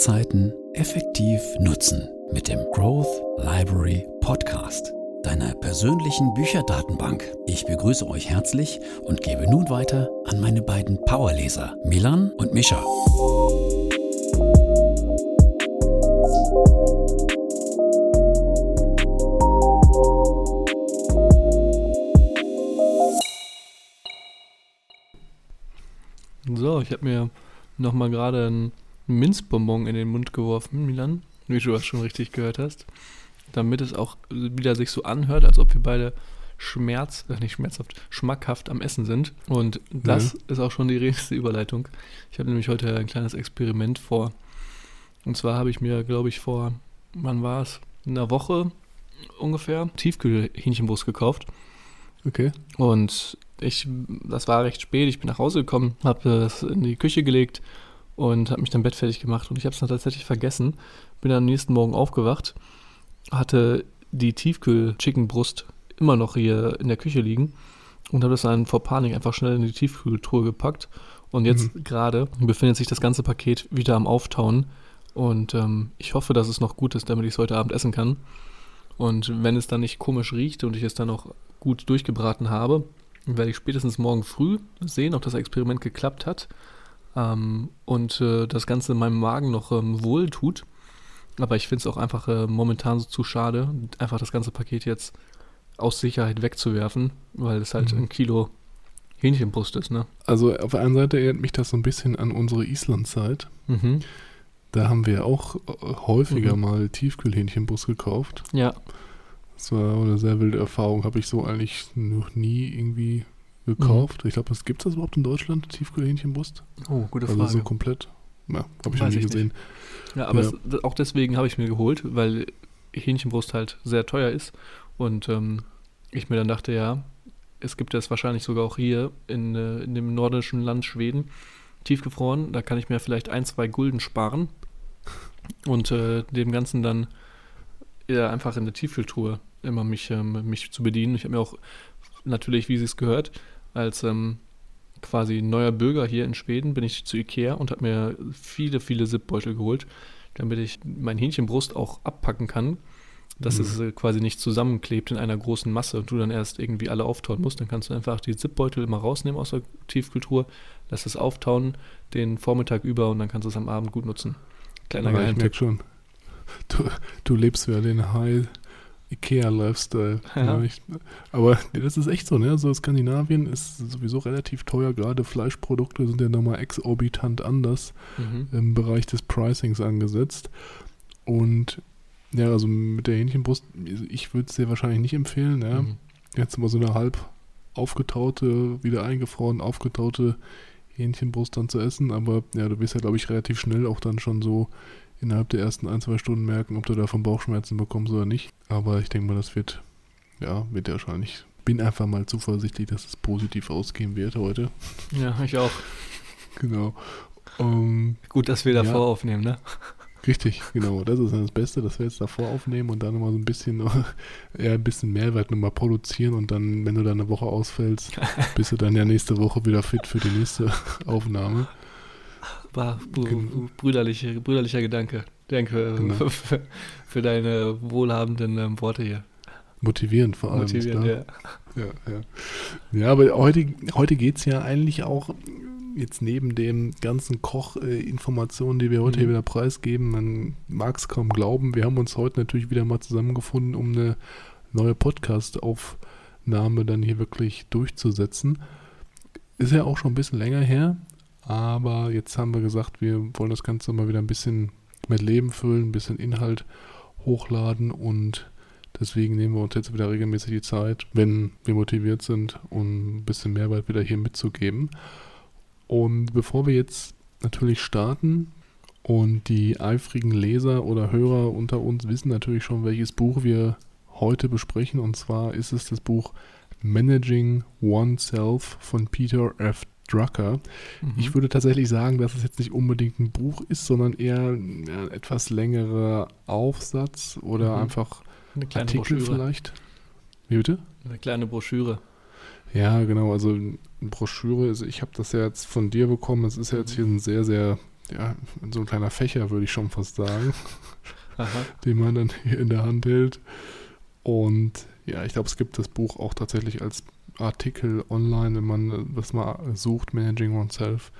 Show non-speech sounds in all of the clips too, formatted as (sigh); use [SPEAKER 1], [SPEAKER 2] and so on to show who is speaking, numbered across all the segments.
[SPEAKER 1] Zeiten effektiv nutzen mit dem Growth Library Podcast, deiner persönlichen Bücherdatenbank. Ich begrüße euch herzlich und gebe nun weiter an meine beiden Powerleser, Milan und Mischa.
[SPEAKER 2] So, ich habe mir nochmal gerade ein Minzbonbon in den Mund geworfen, Milan, wie du das schon richtig gehört hast, damit es auch wieder sich so anhört, als ob wir beide Schmerz, äh nicht schmerzhaft, schmackhaft am Essen sind. Und das
[SPEAKER 3] Ja.
[SPEAKER 2] ist auch schon die (laughs) nächste Überleitung. Ich habe nämlich heute ein kleines Experiment vor. Und zwar habe ich mir, glaube ich, vor, wann war es? In einer Woche ungefähr Tiefkühlhähnchenbrust gekauft.
[SPEAKER 3] Okay.
[SPEAKER 2] Und ich, das war recht spät, ich bin nach Hause gekommen, habe es in die Küche gelegt und habe mich dann Bett fertig gemacht und ich habe es dann tatsächlich vergessen. Bin am nächsten Morgen aufgewacht, hatte die Tiefkühl-Chickenbrust immer noch hier in der Küche liegen und habe das dann vor Panik einfach schnell in die Tiefkühltruhe gepackt. Und jetzt gerade befindet sich das ganze Paket wieder am Auftauen und ähm, ich hoffe, dass es noch gut ist, damit ich es heute Abend essen kann. Und wenn es dann nicht komisch riecht und ich es dann auch gut durchgebraten habe, werde ich spätestens morgen früh sehen, ob das Experiment geklappt hat ähm, und äh, das Ganze meinem Magen noch ähm, wohl tut. Aber ich finde es auch einfach äh, momentan so zu schade, einfach das ganze Paket jetzt aus Sicherheit wegzuwerfen, weil es halt
[SPEAKER 3] Mhm.
[SPEAKER 2] ein Kilo Hähnchenbrust ist, ne?
[SPEAKER 3] Also auf der einen Seite erinnert mich das so ein bisschen an unsere Islandzeit.
[SPEAKER 2] Mhm.
[SPEAKER 3] Da haben wir auch äh, häufiger
[SPEAKER 2] Mhm.
[SPEAKER 3] mal Tiefkühlhähnchenbrust gekauft.
[SPEAKER 2] Ja,
[SPEAKER 3] Das war eine sehr wilde Erfahrung. Habe ich so eigentlich noch nie irgendwie gekauft. Ich glaube, gibt es das überhaupt in Deutschland, Tiefkühlhähnchenbrust?
[SPEAKER 2] oh, gute
[SPEAKER 3] Also
[SPEAKER 2] Frage.
[SPEAKER 3] so komplett? Ja, habe ich noch
[SPEAKER 2] Weiß
[SPEAKER 3] nie
[SPEAKER 2] ich
[SPEAKER 3] gesehen.
[SPEAKER 2] Ja, aber
[SPEAKER 3] Ja.
[SPEAKER 2] Es, auch deswegen habe ich mir geholt, weil Hähnchenbrust halt sehr teuer ist. Und ähm, ich mir dann dachte, ja, es gibt es wahrscheinlich sogar auch hier in, äh, in dem nordischen Land Schweden tiefgefroren. Da kann ich mir vielleicht ein, zwei Gulden sparen und äh, dem Ganzen dann ja, einfach in der Tiefkühltruhe immer mich, ähm, mich zu bedienen. Ich habe mir auch natürlich, wie sie es gehört, als ähm, quasi neuer Bürger hier in Schweden bin ich zu Ikea und habe mir viele, viele Zipbeutel geholt, damit ich mein Hähnchenbrust auch abpacken kann, dass
[SPEAKER 3] Mhm.
[SPEAKER 2] es äh, quasi nicht zusammenklebt in einer großen Masse und du dann erst irgendwie alle auftauen musst. Dann kannst du einfach die Zipbeutel immer rausnehmen aus der Tiefkühltruhe, lässt es auftauen den Vormittag über und dann kannst du es am Abend gut nutzen. Kleiner
[SPEAKER 3] ich
[SPEAKER 2] Geheimtipp.
[SPEAKER 3] schon, du, du lebst ja den High Ikea-Lifestyle. (laughs)
[SPEAKER 2] Ja.
[SPEAKER 3] Aber das ist echt so, ne? So Skandinavien ist sowieso relativ teuer. Gerade Fleischprodukte sind ja nochmal exorbitant anders
[SPEAKER 2] Mhm.
[SPEAKER 3] im Bereich des Pricings angesetzt. Und ja, also mit der Hähnchenbrust, ich würde es dir wahrscheinlich nicht empfehlen. Ja?
[SPEAKER 2] Mhm.
[SPEAKER 3] Jetzt mal so eine halb aufgetaute, wieder eingefroren, aufgetaute Hähnchenbrust dann zu essen. Aber ja, du wirst ja, glaube ich, relativ schnell auch dann schon so innerhalb der ersten ein, zwei Stunden merken, ob du davon Bauchschmerzen bekommst oder nicht. Aber ich denke mal, das wird, ja, wird ja wahrscheinlich. Bin einfach mal zuversichtlich, dass es positiv ausgehen wird heute.
[SPEAKER 2] Ja, ich auch.
[SPEAKER 3] Genau. Ähm,
[SPEAKER 2] Gut, dass wir davor
[SPEAKER 3] Ja.
[SPEAKER 2] aufnehmen, ne?
[SPEAKER 3] Richtig, genau. Das ist dann das Beste, dass wir jetzt davor aufnehmen und dann nochmal so ein bisschen, (laughs) ja, ein bisschen Mehrwert nochmal produzieren und dann, wenn du dann eine Woche ausfällst, (laughs) bist du dann ja nächste Woche wieder fit für die nächste (laughs) Aufnahme.
[SPEAKER 2] Brüderliche, brüderlicher Gedanke. Danke äh,
[SPEAKER 3] Genau. (laughs)
[SPEAKER 2] für, für deine wohlhabenden ähm, Worte hier.
[SPEAKER 3] Motivierend vor allem.
[SPEAKER 2] Motivierend, ja.
[SPEAKER 3] Ja, ja. ja, aber heute, heute geht es ja eigentlich auch jetzt neben dem ganzen Koch-Informationen, die wir heute
[SPEAKER 2] Mhm.
[SPEAKER 3] hier wieder preisgeben, man mag es kaum glauben, wir haben uns heute natürlich wieder mal zusammengefunden, um eine neue Podcast-Aufnahme dann hier wirklich durchzusetzen. Ist ja auch schon ein bisschen länger her, aber jetzt haben wir gesagt, wir wollen das Ganze mal wieder ein bisschen mit Leben füllen, ein bisschen Inhalt hochladen und Deswegen nehmen wir uns jetzt wieder regelmäßig die Zeit, wenn wir motiviert sind, um ein bisschen Mehrwert wieder hier mitzugeben. Und bevor wir jetzt natürlich starten und die eifrigen Leser oder Hörer unter uns wissen natürlich schon, welches Buch wir heute besprechen. Und zwar ist es das Buch Managing Oneself von Peter F. Drucker.
[SPEAKER 2] Mhm.
[SPEAKER 3] Ich würde tatsächlich sagen, dass es jetzt nicht unbedingt ein Buch ist, sondern eher ein etwas längerer Aufsatz oder
[SPEAKER 2] Mhm.
[SPEAKER 3] einfach
[SPEAKER 2] eine kleine
[SPEAKER 3] Artikel
[SPEAKER 2] Broschüre.
[SPEAKER 3] vielleicht. Wie bitte?
[SPEAKER 2] Eine kleine Broschüre.
[SPEAKER 3] Ja, genau. Also eine Broschüre, also ich habe das ja jetzt von dir bekommen. Es ist ja jetzt hier ein sehr, sehr ja, so ein kleiner Fächer, würde ich schon fast sagen, (laughs) den man dann hier in der Hand hält. Und ja, ich glaube, es gibt das Buch auch tatsächlich als Artikel online, wenn man das mal sucht, Managing Oneself.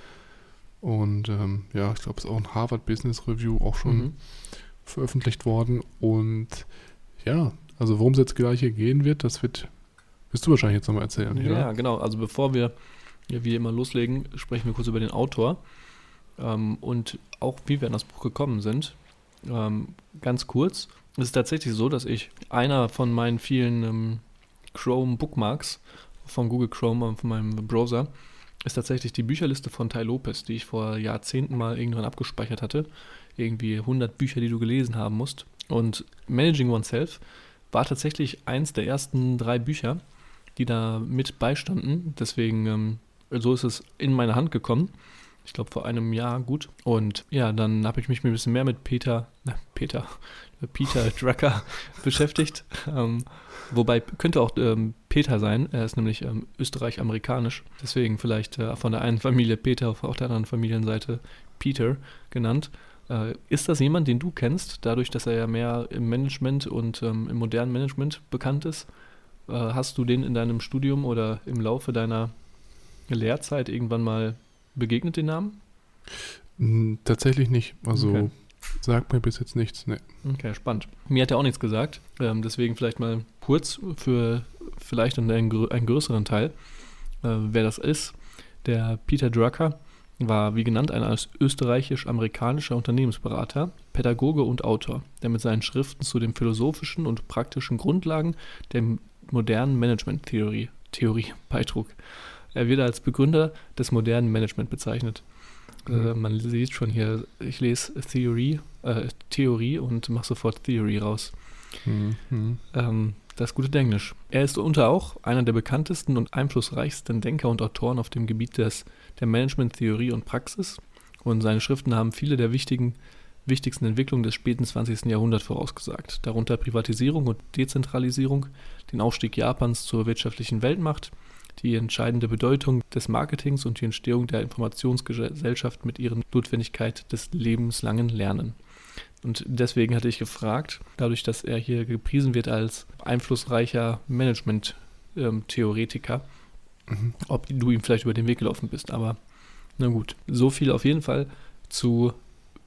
[SPEAKER 3] Und ähm, ja, ich glaube, es ist auch ein Harvard Business Review auch schon
[SPEAKER 2] Mhm.
[SPEAKER 3] veröffentlicht worden. Und ja, also worum es jetzt gleich hier gehen wird, das wird, wirst du wahrscheinlich jetzt nochmal erzählen,
[SPEAKER 2] Ja,
[SPEAKER 3] wahr?
[SPEAKER 2] genau. Also bevor wir ja, wie immer loslegen, sprechen wir kurz über den Autor ähm, und auch wie wir an das Buch gekommen sind. Ähm, ganz kurz. Es ist tatsächlich so, dass ich einer von meinen vielen ähm, Chrome Bookmarks von Google Chrome, äh, von meinem Browser, ist tatsächlich die Bücherliste von Tai Lopez, die ich vor Jahrzehnten mal irgendwann abgespeichert hatte. Irgendwie 100 Bücher, die du gelesen haben musst. Und Managing Oneself war tatsächlich eins der ersten drei Bücher, die da mit beistanden. Deswegen, ähm, so ist es in meine Hand gekommen. Ich glaube vor einem Jahr gut. Und ja, dann habe ich mich ein bisschen mehr mit Peter, na, Peter, Peter Drucker (laughs) beschäftigt. Ähm, wobei könnte auch ähm, Peter sein. Er ist nämlich ähm, österreich-amerikanisch. Deswegen vielleicht äh, von der einen Familie Peter, auf der anderen Familienseite Peter genannt. Äh, ist das jemand, den du kennst, dadurch, dass er ja mehr im Management und ähm, im modernen Management bekannt ist? Äh, hast du den in deinem Studium oder im Laufe deiner Lehrzeit irgendwann mal begegnet, den Namen?
[SPEAKER 3] Tatsächlich nicht. Also
[SPEAKER 2] Okay.
[SPEAKER 3] Sagt mir bis jetzt nichts. Ne.
[SPEAKER 2] Okay, spannend. Mir hat er auch nichts gesagt. Ähm, deswegen vielleicht mal kurz für vielleicht einen, einen größeren Teil, äh, wer das ist. Der Peter Drucker war, wie genannt, ein österreichisch-amerikanischer Unternehmensberater, Pädagoge und Autor, der mit seinen Schriften zu den philosophischen und praktischen Grundlagen der modernen Management-Theorie Theorie beitrug. Er wird als Begründer des modernen Management bezeichnet.
[SPEAKER 3] Mhm.
[SPEAKER 2] Äh, man sieht schon hier, ich lese Theorie, äh, Theorie und mache sofort Theory raus.
[SPEAKER 3] Hm, hm.
[SPEAKER 2] Ähm, das gute Englisch. Er ist unter auch einer der bekanntesten und einflussreichsten Denker und Autoren auf dem Gebiet des, der Management-Theorie und Praxis. Und seine Schriften haben viele der wichtigen, wichtigsten Entwicklungen des späten 20. Jahrhunderts vorausgesagt, darunter Privatisierung und Dezentralisierung, den Aufstieg Japans zur wirtschaftlichen Weltmacht, die entscheidende Bedeutung des Marketings und die Entstehung der Informationsgesellschaft mit ihrer Notwendigkeit des lebenslangen Lernen. Und deswegen hatte ich gefragt, dadurch, dass er hier gepriesen wird als einflussreicher Management-Theoretiker,
[SPEAKER 3] Mhm.
[SPEAKER 2] ob du ihm vielleicht über den Weg gelaufen bist. Aber na gut, so viel auf jeden Fall zu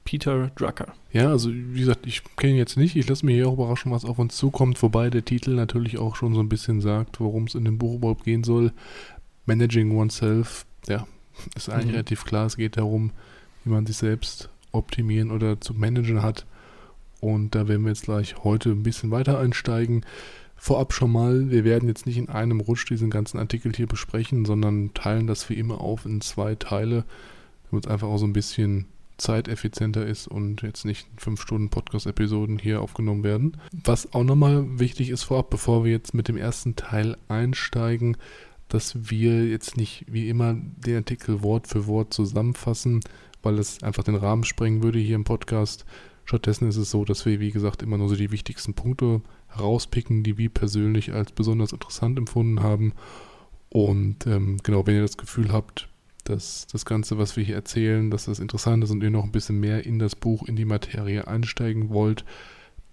[SPEAKER 2] Peter Drucker.
[SPEAKER 3] Ja, also wie gesagt, ich kenne ihn jetzt nicht. Ich lasse mich hier auch überraschen, was auf uns zukommt, wobei der Titel natürlich auch schon so ein bisschen sagt, worum es in dem Buch überhaupt gehen soll. Managing Oneself, ja, ist eigentlich
[SPEAKER 2] Mhm.
[SPEAKER 3] relativ klar. Es geht darum, wie man sich selbst optimieren oder zu managen hat. Und da werden wir jetzt gleich heute ein bisschen weiter einsteigen. Vorab schon mal, wir werden jetzt nicht in einem Rutsch diesen ganzen Artikel hier besprechen, sondern teilen das wie immer auf in zwei Teile, damit es einfach auch so ein bisschen zeiteffizienter ist und jetzt nicht fünf Stunden Podcast-Episoden hier aufgenommen werden. Was auch nochmal wichtig ist vorab, bevor wir jetzt mit dem ersten Teil einsteigen, dass wir jetzt nicht wie immer den Artikel Wort für Wort zusammenfassen, weil es einfach den Rahmen sprengen würde hier im Podcast. Stattdessen ist es so, dass wir, wie gesagt, immer nur so die wichtigsten Punkte herauspicken, die wir persönlich als besonders interessant empfunden haben. Und ähm, genau, wenn ihr das Gefühl habt, dass das Ganze, was wir hier erzählen, dass das interessant ist und ihr noch ein bisschen mehr in das Buch, in die Materie einsteigen wollt,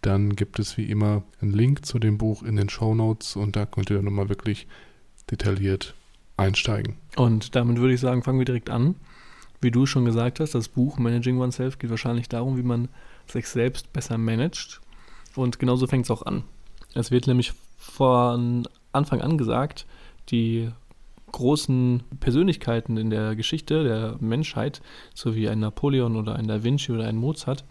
[SPEAKER 3] dann gibt es wie immer einen Link zu dem Buch in den Show Notes und da könnt ihr dann nochmal wirklich detailliert einsteigen.
[SPEAKER 2] Und damit würde ich sagen, fangen wir direkt an. Wie du schon gesagt hast, das Buch Managing Oneself geht wahrscheinlich darum, wie man sich selbst besser managt. Und genauso fängt es auch an. Es wird nämlich von Anfang an gesagt, die großen Persönlichkeiten in der Geschichte der Menschheit, so wie ein Napoleon oder ein Da Vinci oder ein Mozart,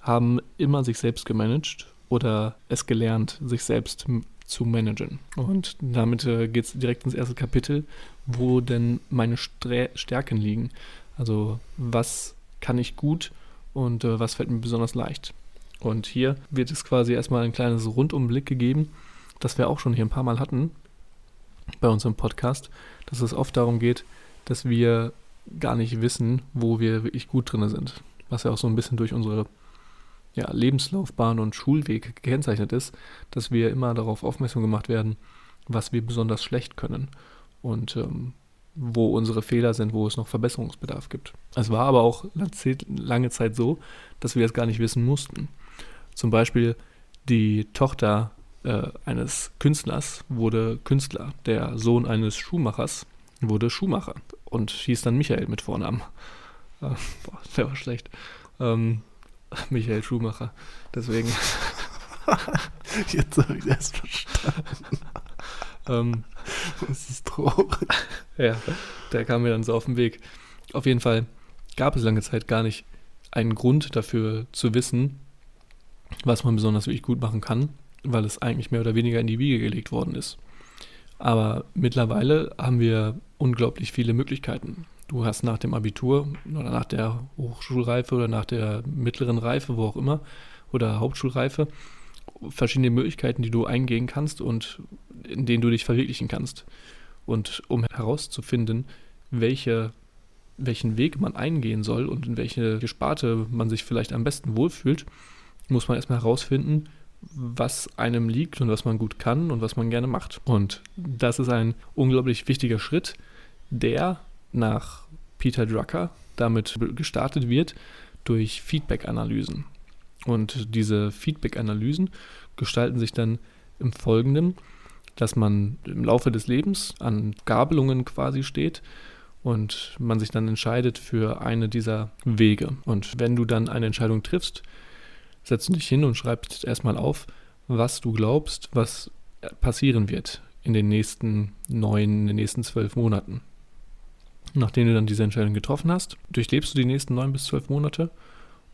[SPEAKER 2] haben immer sich selbst gemanagt oder es gelernt, sich selbst zu managen. Und damit äh, geht es direkt ins erste Kapitel, wo denn meine Stre Stärken liegen. Also was kann ich gut und äh, was fällt mir besonders leicht. Und hier wird es quasi erstmal ein kleines Rundumblick gegeben, das wir auch schon hier ein paar Mal hatten bei unserem Podcast, dass es oft darum geht, dass wir gar nicht wissen, wo wir wirklich gut drin sind. Was ja auch so ein bisschen durch unsere ja, Lebenslaufbahn und Schulweg gekennzeichnet ist, dass wir immer darauf aufmerksam gemacht werden, was wir besonders schlecht können. Und ähm, wo unsere Fehler sind, wo es noch Verbesserungsbedarf gibt. Es war aber auch lange Zeit so, dass wir das gar nicht wissen mussten. Zum Beispiel die Tochter äh, eines Künstlers wurde Künstler, der Sohn eines Schuhmachers wurde Schuhmacher und hieß dann Michael mit Vornamen. Äh, boah, der war schlecht. Ähm, (laughs) Michael Schumacher. Deswegen. (laughs)
[SPEAKER 3] Jetzt habe ich das verstanden. (laughs)
[SPEAKER 2] ähm,
[SPEAKER 3] das ist traurig.
[SPEAKER 2] Ja, der kam mir dann so auf den Weg. Auf jeden Fall gab es lange Zeit gar nicht einen Grund dafür zu wissen, was man besonders wirklich gut machen kann, weil es eigentlich mehr oder weniger in die Wiege gelegt worden ist. Aber mittlerweile haben wir unglaublich viele Möglichkeiten. Du hast nach dem Abitur oder nach der Hochschulreife oder nach der mittleren Reife, wo auch immer, oder Hauptschulreife, verschiedene Möglichkeiten, die du eingehen kannst und in denen du dich verwirklichen kannst. Und um herauszufinden, welche, welchen Weg man eingehen soll und in welche Sparte man sich vielleicht am besten wohlfühlt, muss man erstmal herausfinden, was einem liegt und was man gut kann und was man gerne macht. Und das ist ein unglaublich wichtiger Schritt, der nach Peter Drucker damit gestartet wird durch Feedback-Analysen. Und diese Feedback-Analysen gestalten sich dann im Folgenden, dass man im Laufe des Lebens an Gabelungen quasi steht und man sich dann entscheidet für eine dieser Wege. Und wenn du dann eine Entscheidung triffst, setzt du dich hin und schreibst erstmal auf, was du glaubst, was passieren wird in den nächsten neun, in den nächsten zwölf Monaten. Nachdem du dann diese Entscheidung getroffen hast, durchlebst du die nächsten neun bis zwölf Monate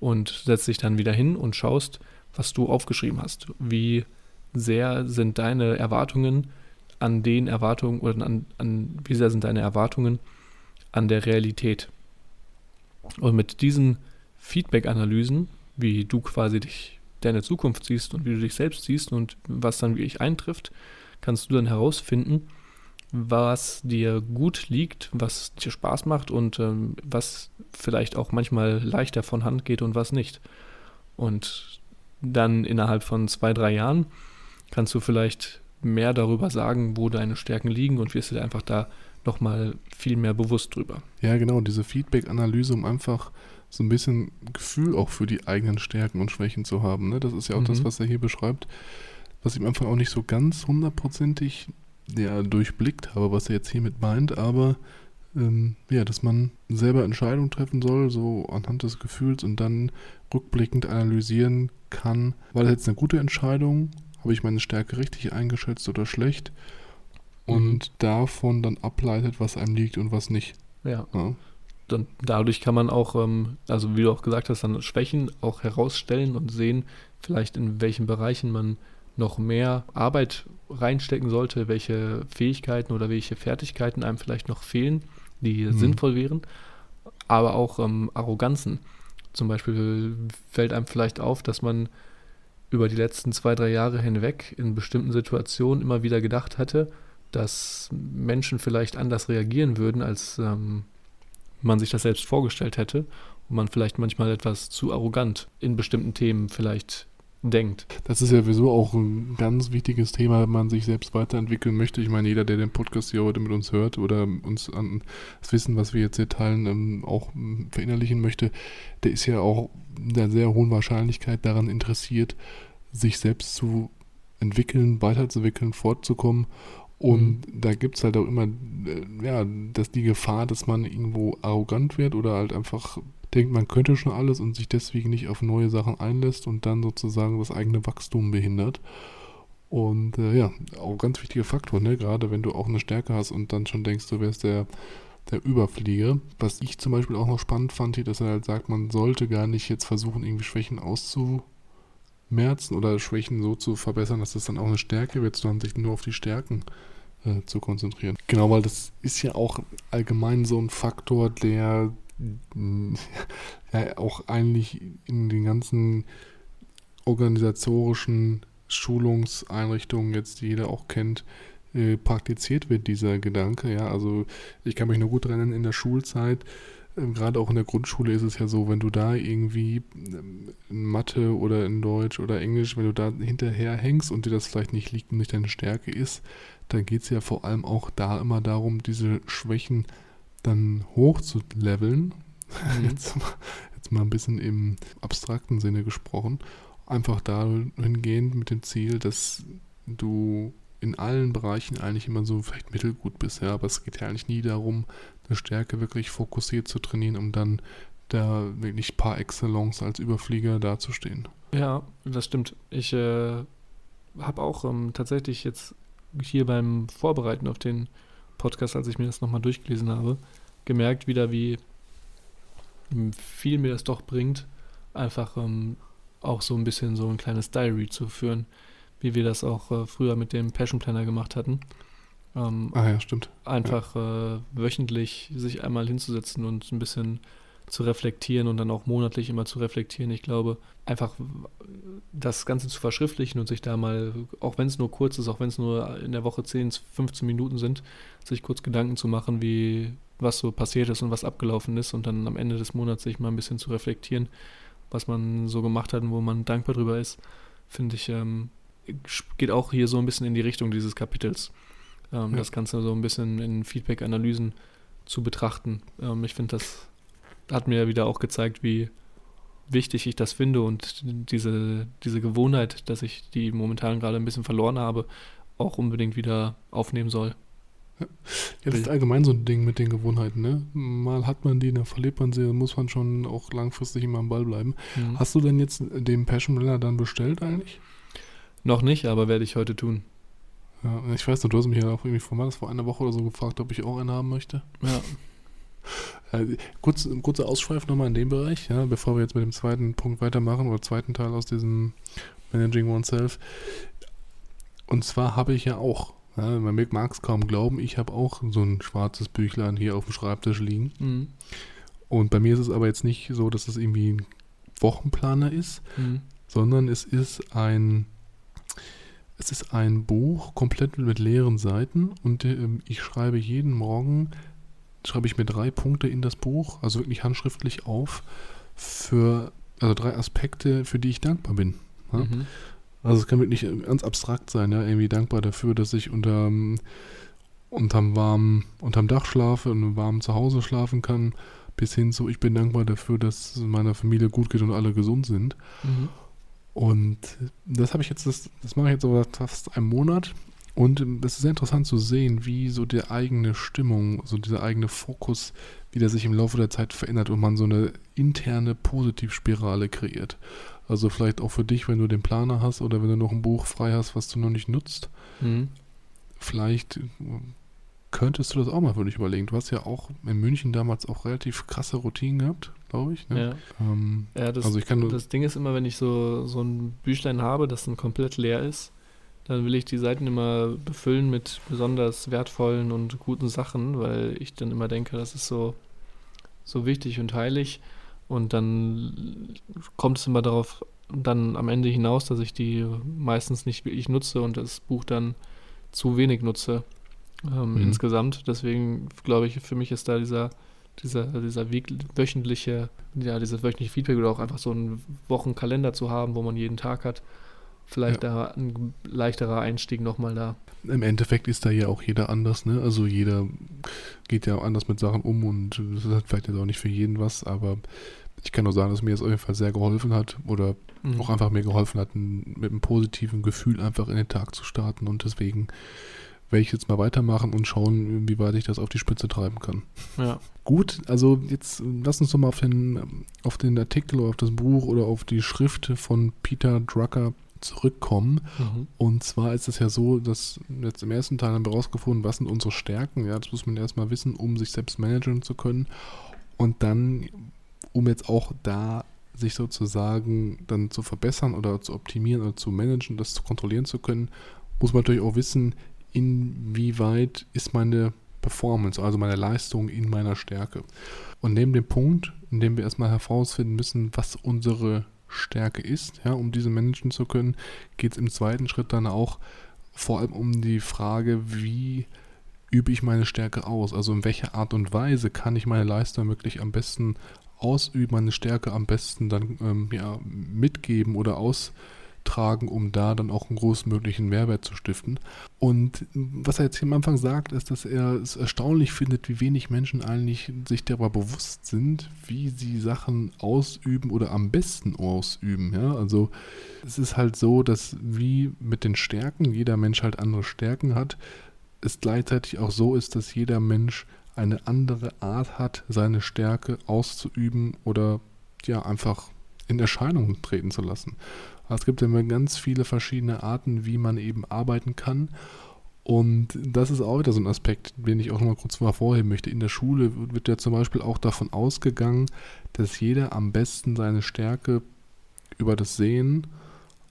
[SPEAKER 2] und setzt dich dann wieder hin und schaust, was du aufgeschrieben hast. Wie sehr sind deine Erwartungen an den Erwartungen oder an, an wie sehr sind deine Erwartungen an der Realität. Und mit diesen Feedback-Analysen wie du quasi dich deine Zukunft siehst und wie du dich selbst siehst und was dann wirklich eintrifft, kannst du dann herausfinden, was dir gut liegt, was dir Spaß macht und ähm, was vielleicht auch manchmal leichter von Hand geht und was nicht. Und dann innerhalb von zwei, drei Jahren kannst du vielleicht mehr darüber sagen, wo deine Stärken liegen und wirst dir einfach da nochmal viel mehr bewusst drüber.
[SPEAKER 3] Ja, genau, diese Feedback-Analyse, um einfach so ein bisschen Gefühl auch für die eigenen Stärken und Schwächen zu haben. Ne? Das ist ja auch mhm. das, was er hier beschreibt, was ich am Anfang auch nicht so ganz hundertprozentig ja, durchblickt habe, was er jetzt hiermit meint, aber ähm, ja, dass man selber Entscheidungen treffen soll, so anhand des Gefühls und dann rückblickend analysieren kann, war das jetzt eine gute Entscheidung, habe ich meine Stärke richtig eingeschätzt oder schlecht und mhm. davon dann ableitet, was einem liegt und was nicht.
[SPEAKER 2] Ja. ja dann dadurch kann man auch, ähm, also wie du auch gesagt hast, dann Schwächen auch herausstellen und sehen, vielleicht in welchen Bereichen man noch mehr Arbeit reinstecken sollte, welche Fähigkeiten oder welche Fertigkeiten einem vielleicht noch fehlen, die mhm. sinnvoll wären, aber auch ähm, Arroganzen. Zum Beispiel fällt einem vielleicht auf, dass man über die letzten zwei, drei Jahre hinweg in bestimmten Situationen immer wieder gedacht hatte, dass Menschen vielleicht anders reagieren würden, als ähm, man sich das selbst vorgestellt hätte und man vielleicht manchmal etwas zu arrogant in bestimmten Themen vielleicht denkt.
[SPEAKER 3] Das ist ja sowieso auch ein ganz wichtiges Thema, wenn man sich selbst weiterentwickeln möchte. Ich meine, jeder, der den Podcast hier heute mit uns hört oder uns an das Wissen, was wir jetzt hier teilen, ähm, auch ähm, verinnerlichen möchte, der ist ja auch in der sehr hohen Wahrscheinlichkeit daran interessiert, sich selbst zu entwickeln, weiterzuentwickeln, fortzukommen und da gibt es halt auch immer, äh, ja, dass die Gefahr, dass man irgendwo arrogant wird oder halt einfach denkt, man könnte schon alles und sich deswegen nicht auf neue Sachen einlässt und dann sozusagen das eigene Wachstum behindert. Und äh, ja, auch ganz wichtiger Faktor, ne? Gerade wenn du auch eine Stärke hast und dann schon denkst, du wärst der, der Überflieger. Was ich zum Beispiel auch noch spannend fand, hier, dass er halt sagt, man sollte gar nicht jetzt versuchen, irgendwie Schwächen auszumerzen oder Schwächen so zu verbessern, dass das dann auch eine Stärke wird, sondern sich nur auf die Stärken äh, zu konzentrieren. Genau, weil das ist ja auch allgemein so ein Faktor, der ja (laughs) auch eigentlich in den ganzen organisatorischen Schulungseinrichtungen jetzt, die jeder auch kennt, äh, praktiziert wird, dieser Gedanke. Ja, also ich kann mich nur gut erinnern, in der Schulzeit gerade auch in der Grundschule ist es ja so, wenn du da irgendwie ähm, in Mathe oder in Deutsch oder Englisch, wenn du da hinterher hängst und dir das vielleicht nicht liegt und nicht deine Stärke ist, dann geht es ja vor allem auch da immer darum, diese Schwächen dann hoch zu leveln. Mhm. (laughs) Jetzt, jetzt mal ein bisschen im abstrakten Sinne gesprochen. Einfach dahingehend mit dem Ziel, dass du in allen Bereichen eigentlich immer so vielleicht mittelgut bist, ja, aber es geht ja eigentlich nie darum, eine Stärke wirklich fokussiert zu trainieren, um dann da wirklich par excellence als Überflieger dazustehen.
[SPEAKER 2] Ja, das stimmt. Ich äh, habe auch ähm, tatsächlich jetzt hier beim Vorbereiten auf den Podcast, als ich mir das nochmal durchgelesen habe, gemerkt wieder, wie viel mir das doch bringt, einfach ähm, auch so ein bisschen so ein kleines Diary zu führen wie wir das auch äh, früher mit dem Passion Planner gemacht hatten.
[SPEAKER 3] Ähm, ah ja, stimmt.
[SPEAKER 2] Einfach ja. Äh, wöchentlich sich einmal hinzusetzen und ein bisschen zu reflektieren und dann auch monatlich immer zu reflektieren. Ich glaube, einfach das Ganze zu verschriftlichen und sich da mal, auch wenn es nur kurz ist, auch wenn es nur in der Woche 10, 15 Minuten sind, sich kurz Gedanken zu machen, wie was so passiert ist und was abgelaufen ist und dann am Ende des Monats sich mal ein bisschen zu reflektieren, was man so gemacht hat und wo man dankbar drüber ist, finde ich ähm, geht auch hier so ein bisschen in die Richtung dieses Kapitels. Ähm, ja. Das Ganze so ein bisschen in Feedback-Analysen zu betrachten. Ähm, ich finde, das hat mir wieder auch gezeigt, wie wichtig ich das finde und diese, diese Gewohnheit, dass ich die momentan gerade ein bisschen verloren habe, auch unbedingt wieder aufnehmen soll.
[SPEAKER 3] Ja, das ist allgemein so ein Ding mit den Gewohnheiten, ne? Mal hat man die, dann verliert man sie, dann muss man schon auch langfristig immer am Ball bleiben. Mhm. Hast du denn jetzt den Passion Runner dann bestellt eigentlich?
[SPEAKER 2] Noch nicht, aber werde ich heute tun.
[SPEAKER 3] Ja, ich weiß noch, du hast mich ja auch irgendwie vor, vor einer Woche oder so gefragt, ob ich auch einen haben möchte.
[SPEAKER 2] Ja. (laughs)
[SPEAKER 3] Äh, kurz, kurzer Ausschweif nochmal in dem Bereich, ja, bevor wir jetzt mit dem zweiten Punkt weitermachen oder zweiten Teil aus diesem Managing Oneself. Und zwar habe ich ja auch, ja, man mag es kaum glauben, ich habe auch so ein schwarzes Büchlein hier auf dem Schreibtisch liegen. Mhm. Und bei mir ist es aber jetzt nicht so, dass es irgendwie ein Wochenplaner ist, mhm. sondern es ist ein es ist ein Buch komplett mit leeren Seiten und äh, ich schreibe jeden Morgen, schreibe ich mir drei Punkte in das Buch, also wirklich handschriftlich auf, für, also drei Aspekte, für die ich dankbar bin. Ja? Mhm. Also es kann wirklich ganz abstrakt sein, ja, irgendwie dankbar dafür, dass ich unter, unterm warmen, unterm Dach schlafe und im warmen Zuhause schlafen kann, bis hin zu, ich bin dankbar dafür, dass es meiner Familie gut geht und alle gesund sind. Mhm. Und das habe ich jetzt, das, das mache ich jetzt so fast einen Monat. Und es ist sehr interessant zu sehen, wie so die eigene Stimmung, so dieser eigene Fokus, wie der sich im Laufe der Zeit verändert und man so eine interne Positivspirale kreiert. Also vielleicht auch für dich, wenn du den Planer hast oder wenn du noch ein Buch frei hast, was du noch nicht nutzt. Mhm. Vielleicht könntest du das auch mal für dich überlegen. Du hast ja auch in München damals auch relativ krasse Routinen gehabt glaube ich. Ne?
[SPEAKER 2] Ja. Ähm, ja, das, also ich kann das Ding ist immer, wenn ich so, so ein Büchlein habe, das dann komplett leer ist, dann will ich die Seiten immer befüllen mit besonders wertvollen und guten Sachen, weil ich dann immer denke, das ist so, so wichtig und heilig. Und dann kommt es immer darauf dann am Ende hinaus, dass ich die meistens nicht wirklich nutze und das Buch dann zu wenig nutze ähm, mhm. insgesamt. Deswegen glaube ich, für mich ist da dieser dieser, dieser wöchentliche, ja, dieses wöchentliche Feedback oder auch einfach so einen Wochenkalender zu haben, wo man jeden Tag hat, vielleicht ja. da ein leichterer Einstieg nochmal da.
[SPEAKER 3] Im Endeffekt ist da ja auch jeder anders, ne? Also jeder geht ja anders mit Sachen um und das ist vielleicht jetzt auch nicht für jeden was, aber ich kann nur sagen, dass mir das auf jeden Fall sehr geholfen hat oder mhm. auch einfach mir geholfen hat, mit einem positiven Gefühl einfach in den Tag zu starten und deswegen werde ich jetzt mal weitermachen und schauen, wie weit ich das auf die Spitze treiben kann.
[SPEAKER 2] Ja.
[SPEAKER 3] Gut, also jetzt lass uns doch mal auf den, auf den Artikel oder auf das Buch oder auf die Schrift von Peter Drucker zurückkommen. Mhm. Und zwar ist es ja so, dass jetzt im ersten Teil haben wir herausgefunden, was sind unsere Stärken. Ja, das muss man erstmal wissen, um sich selbst managen zu können. Und dann, um jetzt auch da sich sozusagen dann zu verbessern oder zu optimieren oder zu managen, das zu kontrollieren zu können, muss man natürlich auch wissen, inwieweit ist meine Performance, also meine Leistung in meiner Stärke. Und neben dem Punkt, in dem wir erstmal herausfinden müssen, was unsere Stärke ist, ja, um diese managen zu können, geht es im zweiten Schritt dann auch vor allem um die Frage, wie übe ich meine Stärke aus? Also in welcher Art und Weise kann ich meine Leistung wirklich am besten ausüben, meine Stärke am besten dann ähm, ja, mitgeben oder austragen, um da dann auch einen großmöglichen Mehrwert zu stiften. Und was er jetzt hier am Anfang sagt, ist, dass er es erstaunlich findet, wie wenig Menschen eigentlich sich darüber bewusst sind, wie sie Sachen ausüben oder am besten ausüben. Ja? Also es ist halt so, dass wie mit den Stärken, jeder Mensch halt andere Stärken hat, es gleichzeitig auch so ist, dass jeder Mensch eine andere Art hat, seine Stärke auszuüben oder ja einfach in Erscheinung treten zu lassen. Es gibt immer ganz viele verschiedene Arten, wie man eben arbeiten kann. Und das ist auch wieder so ein Aspekt, den ich auch noch mal kurz hervorheben möchte. In der Schule wird ja zum Beispiel auch davon ausgegangen, dass jeder am besten seine Stärke über das Sehen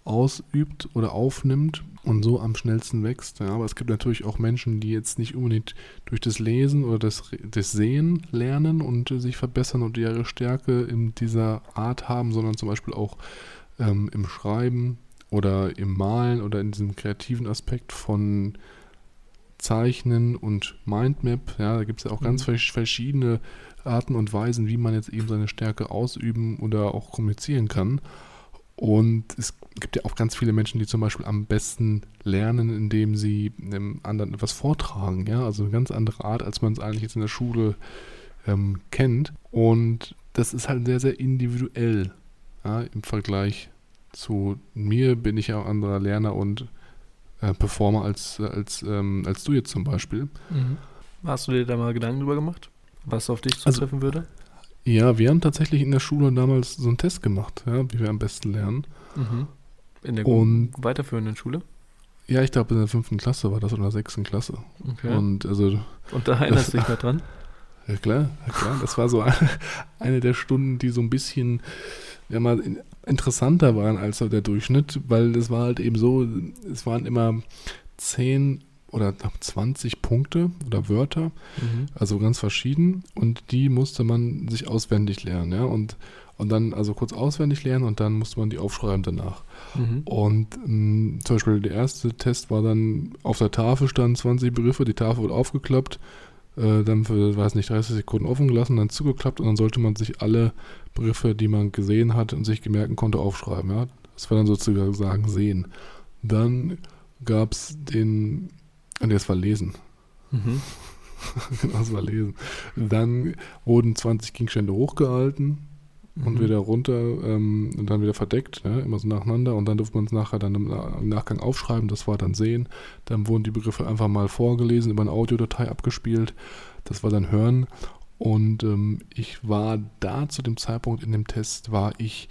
[SPEAKER 3] ausübt oder aufnimmt und so am schnellsten wächst. Ja, aber es gibt natürlich auch Menschen, die jetzt nicht unbedingt durch das Lesen oder das, das Sehen lernen und sich verbessern und ihre Stärke in dieser Art haben, sondern zum Beispiel auch ähm, im Schreiben oder im Malen oder in diesem kreativen Aspekt von Zeichnen und Mindmap. Ja, da gibt es ja auch mhm. ganz verschiedene Arten und Weisen, wie man jetzt eben seine Stärke ausüben oder auch kommunizieren kann. Und es gibt ja auch ganz viele Menschen, die zum Beispiel am besten lernen, indem sie einem anderen etwas vortragen. Ja, also eine ganz andere Art, als man es eigentlich jetzt in der Schule ähm, kennt. Und das ist halt sehr, sehr individuell ja, im Vergleich zu mir bin ich ja auch anderer Lerner und äh, Performer als, als, ähm, als du jetzt zum Beispiel.
[SPEAKER 2] Mhm. Hast du dir da mal Gedanken drüber gemacht, was auf dich also zutreffen also, würde?
[SPEAKER 3] Ja, wir haben tatsächlich in der Schule damals so einen Test gemacht, ja, wie wir am besten lernen.
[SPEAKER 2] Mhm. In der und, weiterführenden Schule?
[SPEAKER 3] Ja, ich glaube in der fünften Klasse war das oder in der sechsten Klasse.
[SPEAKER 2] Okay.
[SPEAKER 3] Und, also,
[SPEAKER 2] und da erinnerst du dich (laughs) mehr dran?
[SPEAKER 3] Ja klar, ja klar. Das war so (laughs) eine der Stunden, die so ein bisschen ja, mal interessanter waren als der Durchschnitt, weil es war halt eben so, es waren immer zehn oder 20 Punkte oder Wörter, mhm. also ganz verschieden und die musste man sich auswendig lernen, ja, und, und dann also kurz auswendig lernen und dann musste man die aufschreiben danach. Mhm. Und mh, mm, zum Beispiel der erste Test war dann, auf der Tafel standen 20 Begriffe, die Tafel wurde aufgeklappt, äh, dann für, weiß nicht, 30 Sekunden offen gelassen, dann zugeklappt und dann sollte man sich alle Begriffe, die man gesehen hat und sich gemerken konnte, aufschreiben, ja. Das war dann sozusagen sehen. Dann gab es den und das war Lesen. Mhm. (laughs) genau, das war Lesen. Dann wurden 20 Gegenstände hochgehalten mhm. und wieder runter ähm, und dann wieder verdeckt, ja, immer so nacheinander. Und dann durfte man es nachher dann im, im, Nachgang aufschreiben, das war dann Sehen. Dann wurden die Begriffe einfach mal vorgelesen, über eine Audiodatei abgespielt. Das war dann Hören. Und ähm, ich war da zu dem Zeitpunkt in dem Test, war ich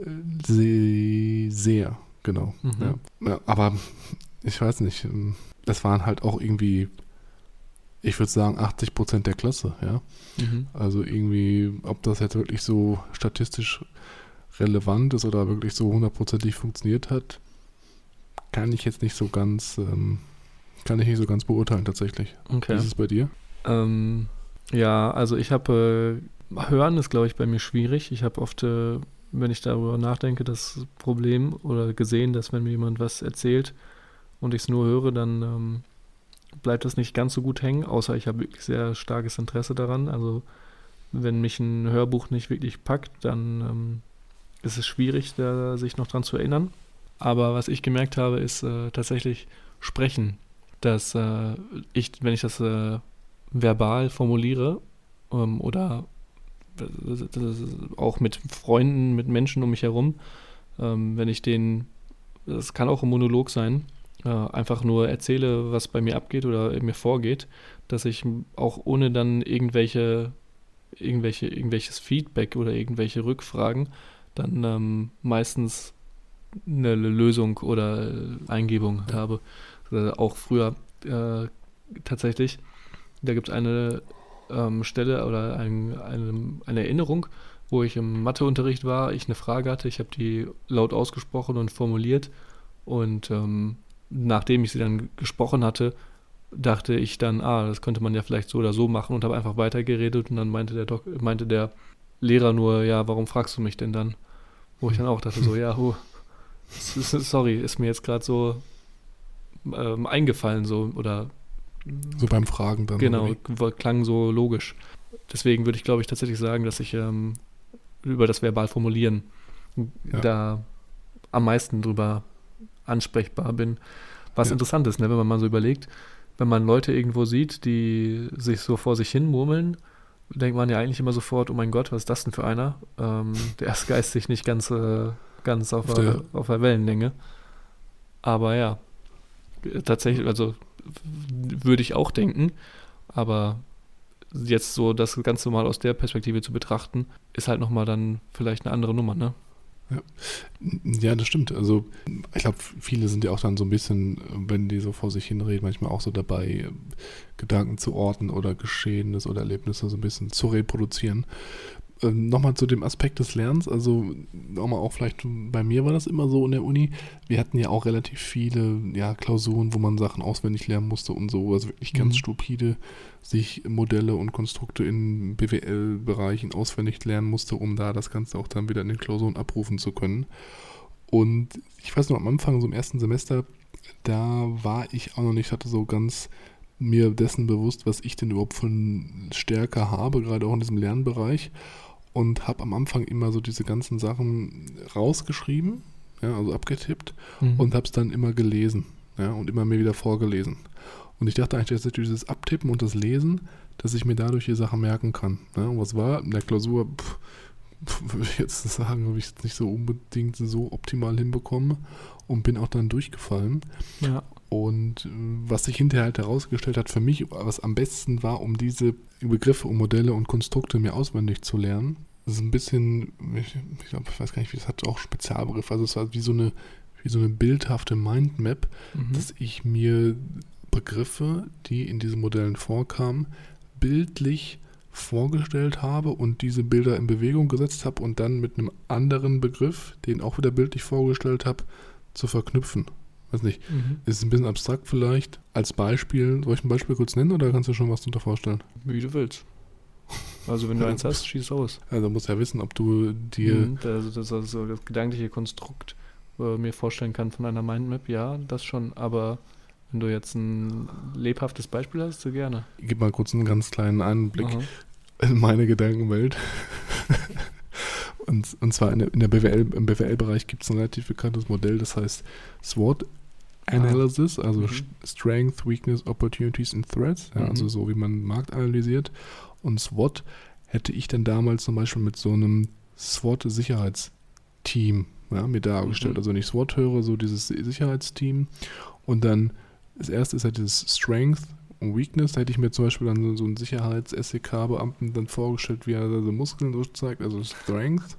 [SPEAKER 3] äh, sehr, sehr, genau. Mhm. Ja. Ja, aber ich weiß nicht. Ähm, das waren halt auch irgendwie, ich würde sagen, 80 Prozent der Klasse, ja. Mhm. Also irgendwie, ob das jetzt wirklich so statistisch relevant ist oder wirklich so hundertprozentig funktioniert hat, kann ich jetzt nicht so ganz, ähm, kann ich nicht so ganz beurteilen tatsächlich.
[SPEAKER 2] Okay.
[SPEAKER 3] Wie ist es bei dir?
[SPEAKER 2] Ähm, ja, also ich habe, äh, hören ist glaube ich bei mir schwierig. Ich habe oft, äh, wenn ich darüber nachdenke, das Problem oder gesehen, dass wenn mir jemand was erzählt, und ich es nur höre, dann ähm, bleibt das nicht ganz so gut hängen, außer ich habe wirklich sehr starkes Interesse daran. Also wenn mich ein Hörbuch nicht wirklich packt, dann ähm, ist es schwierig, da sich noch dran zu erinnern. Aber was ich gemerkt habe, ist äh, tatsächlich sprechen. Dass äh, ich, wenn ich das äh, verbal formuliere ähm, oder auch mit Freunden, mit Menschen um mich herum, ähm, wenn ich den, das kann auch ein Monolog sein, äh, einfach nur erzähle, was bei mir abgeht oder mir vorgeht, dass ich auch ohne dann irgendwelche, irgendwelche, irgendwelches Feedback oder irgendwelche Rückfragen dann ähm, meistens eine Lösung oder Eingebung ja. habe. Also auch früher äh, tatsächlich, da gibt es eine ähm, Stelle oder ein, eine, eine Erinnerung, wo ich im Matheunterricht war, ich eine Frage hatte, ich habe die laut ausgesprochen und formuliert und ähm, nachdem ich sie dann gesprochen hatte, dachte ich dann, ah, das könnte man ja vielleicht so oder so machen und habe einfach weitergeredet und dann meinte der, Dok meinte der Lehrer nur, ja, warum fragst du mich denn dann? Wo ich dann auch dachte, so, ja, oh, sorry, ist mir jetzt gerade so ähm, eingefallen, so, oder
[SPEAKER 3] So beim Fragen dann.
[SPEAKER 2] Genau, klang so logisch. Deswegen würde ich, glaube ich, tatsächlich sagen, dass ich ähm, über das verbal formulieren
[SPEAKER 3] Ja.
[SPEAKER 2] da am meisten drüber ansprechbar bin. Was
[SPEAKER 3] Ja.
[SPEAKER 2] interessant ist, ne, wenn man mal so überlegt, wenn man Leute irgendwo sieht, die sich so vor sich hin murmeln, denkt man ja eigentlich immer sofort, oh mein Gott, was ist das denn für einer? Ähm, (laughs) der ist geistig nicht ganz, äh, ganz auf,
[SPEAKER 3] Auf
[SPEAKER 2] der,
[SPEAKER 3] der-
[SPEAKER 2] auf der Wellenlänge. Aber ja, tatsächlich, also würde ich auch denken, aber jetzt so das Ganze mal aus der Perspektive zu betrachten, ist halt nochmal dann vielleicht eine andere Nummer, ne?
[SPEAKER 3] Ja, das stimmt. Also ich glaube, viele sind ja auch dann so ein bisschen, wenn die so vor sich hinreden, manchmal auch so dabei, Gedanken zu orten oder Geschehenes oder Erlebnisse so ein bisschen zu reproduzieren. Ähm, Nochmal zu dem Aspekt des Lernens, also nochmal auch vielleicht, bei mir war das immer so in der Uni, wir hatten ja auch relativ viele ja, Klausuren, wo man Sachen auswendig lernen musste und so, also wirklich ganz
[SPEAKER 2] Mhm.
[SPEAKER 3] stupide sich Modelle und Konstrukte in BWL-Bereichen auswendig lernen musste, um da das Ganze auch dann wieder in den Klausuren abrufen zu können. Und ich weiß noch, am Anfang, so im ersten Semester, da war ich auch noch nicht, hatte so ganz mir dessen bewusst, was ich denn überhaupt von Stärke habe, gerade auch in diesem Lernbereich. Und habe am Anfang immer so diese ganzen Sachen rausgeschrieben, ja, also abgetippt und habe es dann immer gelesen ja, und immer mir wieder vorgelesen. Und ich dachte eigentlich, dass durch dieses Abtippen und das Lesen, dass ich mir dadurch die Sachen merken kann. Ja, und was war in der Klausur, pff, (laughs) würde ich jetzt sagen, habe ich jetzt nicht so unbedingt so optimal hinbekommen und bin auch dann durchgefallen.
[SPEAKER 2] Ja.
[SPEAKER 3] Und äh, was sich hinterher halt herausgestellt hat für mich, was am besten war, um diese Begriffe und Modelle und Konstrukte mir auswendig zu lernen, ist ein bisschen, ich, ich glaube, ich weiß gar nicht, wie das hat auch Spezialbegriff, also es war wie so eine, wie so eine bildhafte Mindmap,
[SPEAKER 2] Mhm.
[SPEAKER 3] dass ich mir Begriffe, die in diesen Modellen vorkamen, bildlich vorgestellt habe und diese Bilder in Bewegung gesetzt habe und dann mit einem anderen Begriff, den auch wieder bildlich vorgestellt habe, zu verknüpfen. Weiß nicht,
[SPEAKER 2] Mhm.
[SPEAKER 3] ist ein bisschen abstrakt vielleicht. Als Beispiel, soll ich ein Beispiel kurz nennen oder kannst du schon was darunter vorstellen?
[SPEAKER 2] Wie du willst. Also wenn du eins (laughs) hast, schieß aus.
[SPEAKER 3] Also du musst ja wissen, ob du dir
[SPEAKER 2] Mhm. Also das, das, so das gedankliche Konstrukt äh, mir vorstellen kann von einer Mindmap, ja, das schon. Aber wenn du jetzt ein lebhaftes Beispiel hast, so gerne.
[SPEAKER 3] gib mal kurz einen ganz kleinen Einblick
[SPEAKER 2] Aha.
[SPEAKER 3] in meine Gedankenwelt. (laughs) und, und zwar in der, in der BWL, im BWL-Bereich gibt es ein relativ bekanntes Modell, das heißt SWOT Analysis, also
[SPEAKER 2] Mhm.
[SPEAKER 3] Strength, Weakness, Opportunities and Threats, ja,
[SPEAKER 2] Mhm.
[SPEAKER 3] also so wie man Markt analysiert. Und SWOT hätte ich dann damals zum Beispiel mit so einem SWOT-Sicherheitsteam ja, mir dargestellt.
[SPEAKER 2] Mhm.
[SPEAKER 3] Also wenn ich SWOT höre, so dieses Sicherheitsteam und dann das erste ist halt dieses Strength und Weakness. Da hätte ich mir zum Beispiel dann so, so einen Sicherheits-SEK-Beamten dann vorgestellt, wie er so Muskeln durchzeigt, also Strength.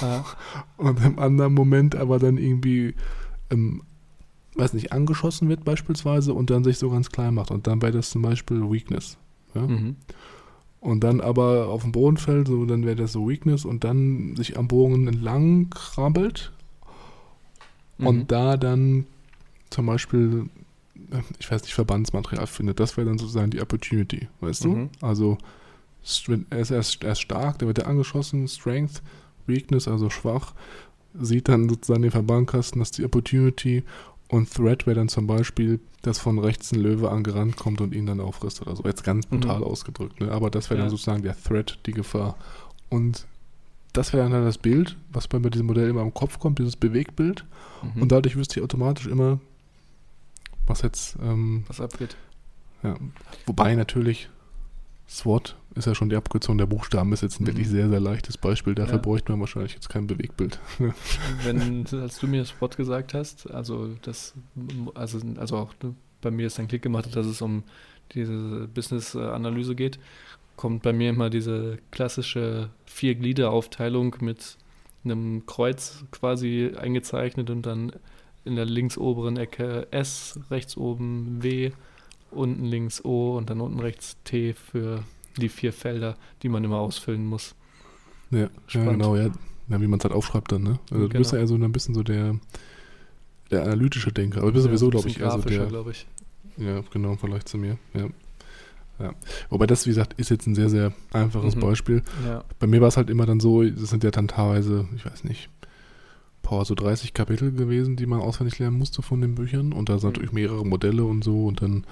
[SPEAKER 2] Ja. (laughs)
[SPEAKER 3] Und im anderen Moment aber dann irgendwie, ähm, weiß nicht, angeschossen wird beispielsweise und dann sich so ganz klein macht. Und dann wäre das zum Beispiel Weakness. Ja?
[SPEAKER 2] Mhm.
[SPEAKER 3] Und dann aber auf dem Boden fällt, so dann wäre das so Weakness und dann sich am Bogen entlang krabbelt
[SPEAKER 2] Mhm.
[SPEAKER 3] und da dann zum Beispiel, ich weiß nicht, Verbandsmaterial findet. Das wäre dann sozusagen die Opportunity, weißt
[SPEAKER 2] Mhm.
[SPEAKER 3] du? Also er ist, erst, er ist stark, der wird ja angeschossen, Strength, Weakness, also schwach, sieht dann sozusagen den Verbandkasten, das ist die Opportunity und Threat wäre dann zum Beispiel, dass von rechts ein Löwe angerannt kommt und ihn dann auffrisst oder so. Jetzt ganz brutal
[SPEAKER 2] Mhm.
[SPEAKER 3] ausgedrückt, ne? aber das wäre
[SPEAKER 2] Ja.
[SPEAKER 3] dann sozusagen der Threat, die Gefahr. Und das wäre dann halt das Bild, was bei diesem Modell immer im Kopf kommt, dieses Bewegtbild.
[SPEAKER 2] Mhm.
[SPEAKER 3] Und dadurch wüsste ich automatisch immer, was jetzt, ähm,
[SPEAKER 2] was abgeht.
[SPEAKER 3] ja, wobei natürlich SWOT ist ja schon die Abkürzung der Buchstaben, ist jetzt ein
[SPEAKER 2] Mhm.
[SPEAKER 3] wirklich sehr, sehr leichtes Beispiel. Dafür
[SPEAKER 2] Ja.
[SPEAKER 3] bräuchte man wahrscheinlich jetzt kein Bewegbild. (laughs)
[SPEAKER 2] Wenn, als du mir das Wort gesagt hast, also das, also, also auch ne, bei mir ist ein Klick gemacht, dass es um diese Business-Analyse geht, kommt bei mir immer diese klassische Vier-Glieder-Aufteilung mit einem Kreuz quasi eingezeichnet und dann in der links oberen Ecke S, rechts oben W, unten links O und dann unten rechts T für die vier Felder, die man immer ausfüllen muss.
[SPEAKER 3] ja, ja, genau, ja. ja wie man es halt aufschreibt dann, ne? Also du bist
[SPEAKER 2] Genau.
[SPEAKER 3] ja eher so ein bisschen so der, der analytische Denker. Aber du bist sowieso,
[SPEAKER 2] Ja,
[SPEAKER 3] glaube
[SPEAKER 2] ein
[SPEAKER 3] ich, eher so der,
[SPEAKER 2] glaube ich.
[SPEAKER 3] Ja, genau, im Vergleich zu mir. Ja. ja. Wobei das, wie gesagt, ist jetzt ein sehr, sehr einfaches
[SPEAKER 2] Mhm.
[SPEAKER 3] Beispiel.
[SPEAKER 2] Ja.
[SPEAKER 3] Bei mir war es halt immer dann so, das sind ja dann teilweise, ich weiß nicht, boah, so 30 Kapitel gewesen, die man auswendig lernen musste von den Büchern. Und da sind
[SPEAKER 2] Mhm.
[SPEAKER 3] natürlich mehrere Modelle und so. Und dann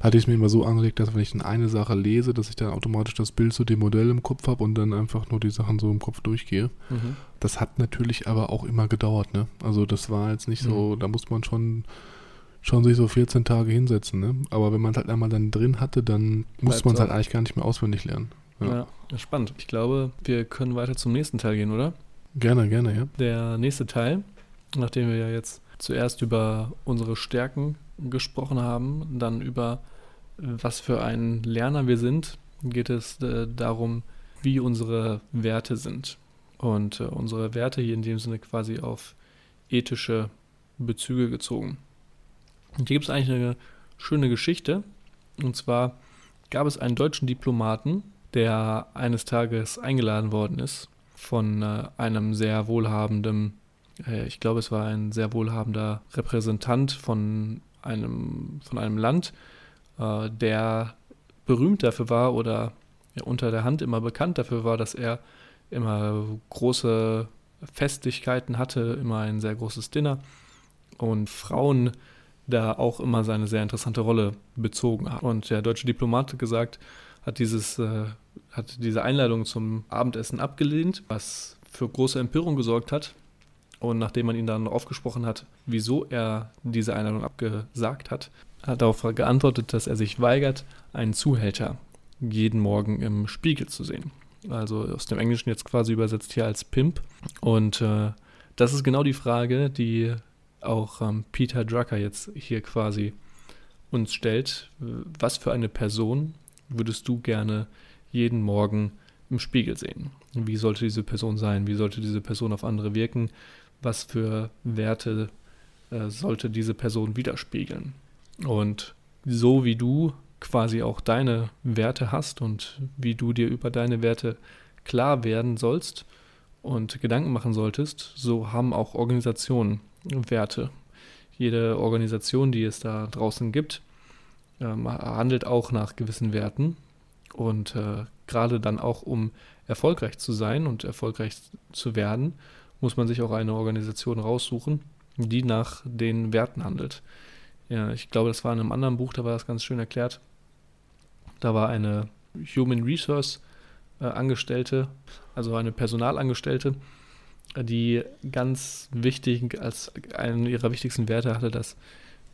[SPEAKER 3] hatte ich mir immer so angelegt, dass wenn ich dann eine Sache lese, dass ich dann automatisch das Bild zu dem Modell im Kopf habe und dann einfach nur die Sachen so im Kopf durchgehe.
[SPEAKER 2] Mhm.
[SPEAKER 3] Das hat natürlich aber auch immer gedauert, ne? Also das war jetzt nicht so, da muss man schon, schon sich so 14 Tage hinsetzen, ne? Aber wenn man es halt einmal dann drin hatte, dann muss man es halt eigentlich gar nicht mehr auswendig lernen. Ja.
[SPEAKER 2] Ja. spannend. Ich glaube, wir können weiter zum nächsten Teil gehen, oder?
[SPEAKER 3] Gerne, gerne, ja.
[SPEAKER 2] Der nächste Teil, nachdem wir ja jetzt zuerst über unsere Stärken gesprochen haben, dann über was für ein Lerner wir sind, geht es äh, darum, wie unsere Werte sind. Und äh, unsere Werte hier in dem Sinne quasi auf ethische Bezüge gezogen. Und hier gibt es eigentlich eine schöne Geschichte. Und zwar gab es einen deutschen Diplomaten, der eines Tages eingeladen worden ist von äh, einem sehr wohlhabenden, äh, ich glaube es war ein sehr wohlhabender Repräsentant von einem, von einem Land, äh, der berühmt dafür war oder unter der Hand immer bekannt dafür war, dass er immer große Festlichkeiten hatte, immer ein sehr großes Dinner und Frauen da auch immer seine sehr interessante Rolle bezogen haben. Und der deutsche Diplomat hat gesagt, hat dieses, äh, hat diese Einladung zum Abendessen abgelehnt, was für große Empörung gesorgt hat. Und nachdem man ihn dann aufgesprochen hat, wieso er diese Einladung abgesagt hat, hat er darauf geantwortet, dass er sich weigert, einen Zuhälter jeden Morgen im Spiegel zu sehen. Also aus dem Englischen jetzt quasi übersetzt hier als Pimp. Und äh, das ist genau die Frage, die auch ähm, Peter Drucker jetzt hier quasi uns stellt. Was für eine Person würdest du gerne jeden Morgen im Spiegel sehen? Wie sollte diese Person sein? Wie sollte diese Person auf andere wirken? Was für Werte äh, sollte diese Person widerspiegeln? Und so wie du quasi auch deine Werte hast und wie du dir über deine Werte klar werden sollst und Gedanken machen solltest, so haben auch Organisationen Werte. Jede Organisation, die es da draußen gibt, ähm, handelt auch nach gewissen Werten. Und äh, gerade dann auch, um erfolgreich zu sein und erfolgreich zu werden, muss man sich auch eine Organisation raussuchen, die nach den Werten handelt. Ja, ich glaube, das war in einem anderen Buch, da war das ganz schön erklärt. Da war eine Human Resource äh, Angestellte, also eine Personalangestellte, die ganz wichtig als einen ihrer wichtigsten Werte hatte, dass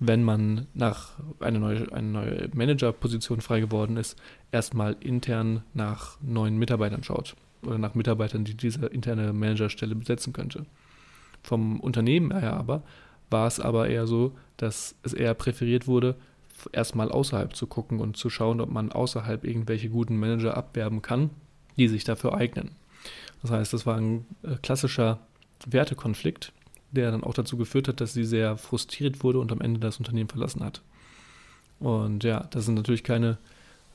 [SPEAKER 2] wenn man nach eine neue, eine neue Managerposition frei geworden ist, erstmal intern nach neuen Mitarbeitern schaut oder nach Mitarbeitern, die diese interne Managerstelle besetzen könnte. Vom Unternehmen her aber war es aber eher so, dass es eher präferiert wurde, erstmal außerhalb zu gucken und zu schauen, ob man außerhalb irgendwelche guten Manager abwerben kann, die sich dafür eignen. Das heißt, das war ein äh, klassischer Wertekonflikt, der dann auch dazu geführt hat, dass sie sehr frustriert wurde und am Ende das Unternehmen verlassen hat. Und ja, das sind natürlich keine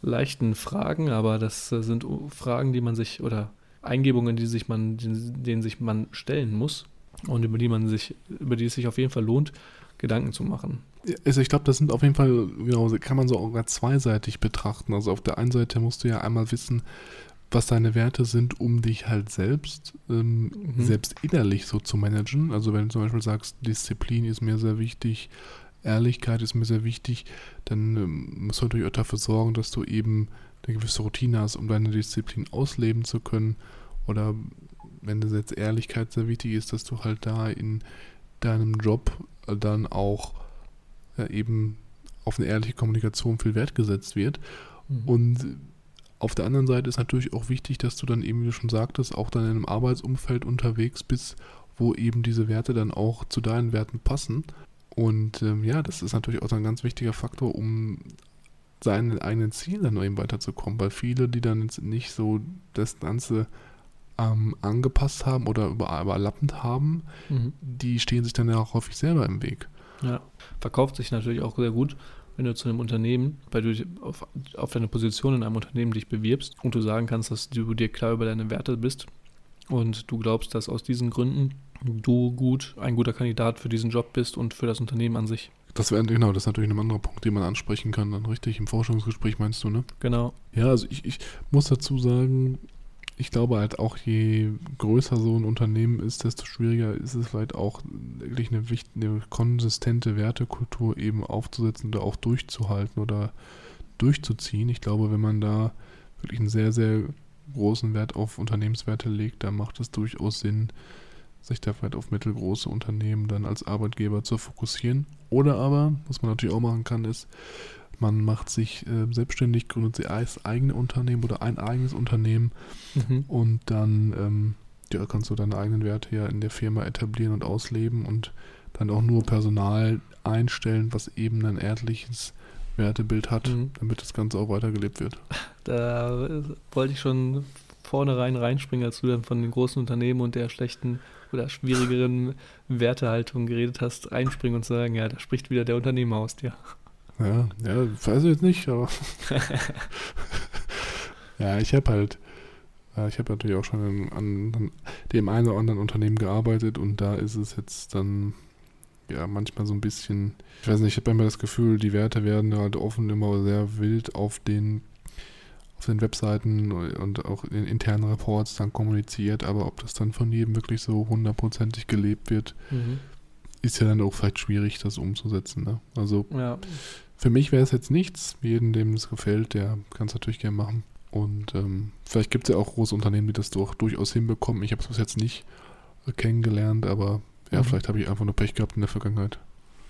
[SPEAKER 2] leichten Fragen, aber das äh, sind Fragen, die man sich oder Eingebungen, die sich man, denen sich man stellen muss und über die man sich, über die es sich auf jeden Fall lohnt, Gedanken zu machen.
[SPEAKER 3] Also ich glaube, das sind auf jeden Fall, genau, kann man so auch zweiseitig betrachten. Also auf der einen Seite musst du ja einmal wissen, was deine Werte sind, um dich halt selbst, ähm,
[SPEAKER 2] Mhm.
[SPEAKER 3] selbst innerlich so zu managen. Also wenn du zum Beispiel sagst, Disziplin ist mir sehr wichtig, Ehrlichkeit ist mir sehr wichtig, dann ähm, musst du natürlich auch dafür sorgen, dass du eben eine gewisse Routine hast, um deine Disziplin ausleben zu können. Oder wenn das jetzt Ehrlichkeit sehr wichtig ist, dass du halt da in deinem Job dann auch äh, eben auf eine ehrliche Kommunikation viel Wert gesetzt wird.
[SPEAKER 2] Mhm.
[SPEAKER 3] Und auf der anderen Seite ist natürlich auch wichtig, dass du dann eben, wie du schon sagtest, auch dann in einem Arbeitsumfeld unterwegs bist, wo eben diese Werte dann auch zu deinen Werten passen. Und ähm, ja, das ist natürlich auch ein ganz wichtiger Faktor, um seinen eigenen Zielen dann eben weiterzukommen, weil viele, die dann jetzt nicht so das Ganze ähm, angepasst haben oder über, überlappend haben,
[SPEAKER 2] Mhm.
[SPEAKER 3] die stehen sich dann ja auch häufig selber im Weg.
[SPEAKER 2] Ja, verkauft sich natürlich auch sehr gut, wenn du zu einem Unternehmen, weil du dich auf, auf deine Position in einem Unternehmen dich bewirbst und du sagen kannst, dass du dir klar über deine Werte bist und du glaubst, dass aus diesen Gründen du gut, ein guter Kandidat für diesen Job bist und für das Unternehmen an sich.
[SPEAKER 3] Das wäre genau, das ist natürlich ein anderer Punkt, den man ansprechen kann, dann richtig im Forschungsgespräch meinst du, ne?
[SPEAKER 2] Genau.
[SPEAKER 3] Ja, also ich, ich muss dazu sagen, ich glaube halt auch, je größer so ein Unternehmen ist, desto schwieriger ist es vielleicht auch wirklich eine, eine konsistente Wertekultur eben aufzusetzen oder auch durchzuhalten oder durchzuziehen. Ich glaube, wenn man da wirklich einen sehr, sehr großen Wert auf Unternehmenswerte legt, dann macht es durchaus Sinn, sich da vielleicht auf mittelgroße Unternehmen dann als Arbeitgeber zu fokussieren. Oder aber, was man natürlich auch machen kann, ist, man macht sich äh, selbstständig, gründet sich als eigene Unternehmen oder ein eigenes Unternehmen
[SPEAKER 2] Mhm.
[SPEAKER 3] und dann ähm, ja, kannst du deine eigenen Werte ja in der Firma etablieren und ausleben und dann auch nur Personal einstellen, was eben ein ehrliches Wertebild hat,
[SPEAKER 2] Mhm.
[SPEAKER 3] damit das Ganze auch weitergelebt wird.
[SPEAKER 2] Da wollte ich schon vornherein reinspringen, als du dann von den großen Unternehmen und der schlechten oder schwierigeren Wertehaltung geredet hast, reinspringen und sagen, ja, da spricht wieder der Unternehmer aus dir.
[SPEAKER 3] Ja, ja, weiß ich jetzt nicht, aber (laughs) (laughs) ja, ich habe halt, ich habe natürlich auch schon in, an, an dem einen oder anderen Unternehmen gearbeitet und da ist es jetzt dann ja manchmal so ein bisschen, ich weiß nicht, ich habe immer das Gefühl, die Werte werden halt offen immer sehr wild auf den auf den Webseiten und auch in internen Reports dann kommuniziert, aber ob das dann von jedem wirklich so hundertprozentig gelebt wird,
[SPEAKER 2] Mhm.
[SPEAKER 3] ist ja dann auch vielleicht schwierig, das umzusetzen. Ne? Also
[SPEAKER 2] Ja,
[SPEAKER 3] für mich wäre es jetzt nichts. Jeden, dem es gefällt, der kann es natürlich gerne machen. Und ähm, vielleicht gibt es ja auch große Unternehmen, die das doch durchaus hinbekommen. Ich habe es bis jetzt nicht äh, kennengelernt, aber ja,
[SPEAKER 2] Mhm.
[SPEAKER 3] vielleicht habe ich einfach nur Pech gehabt in der Vergangenheit.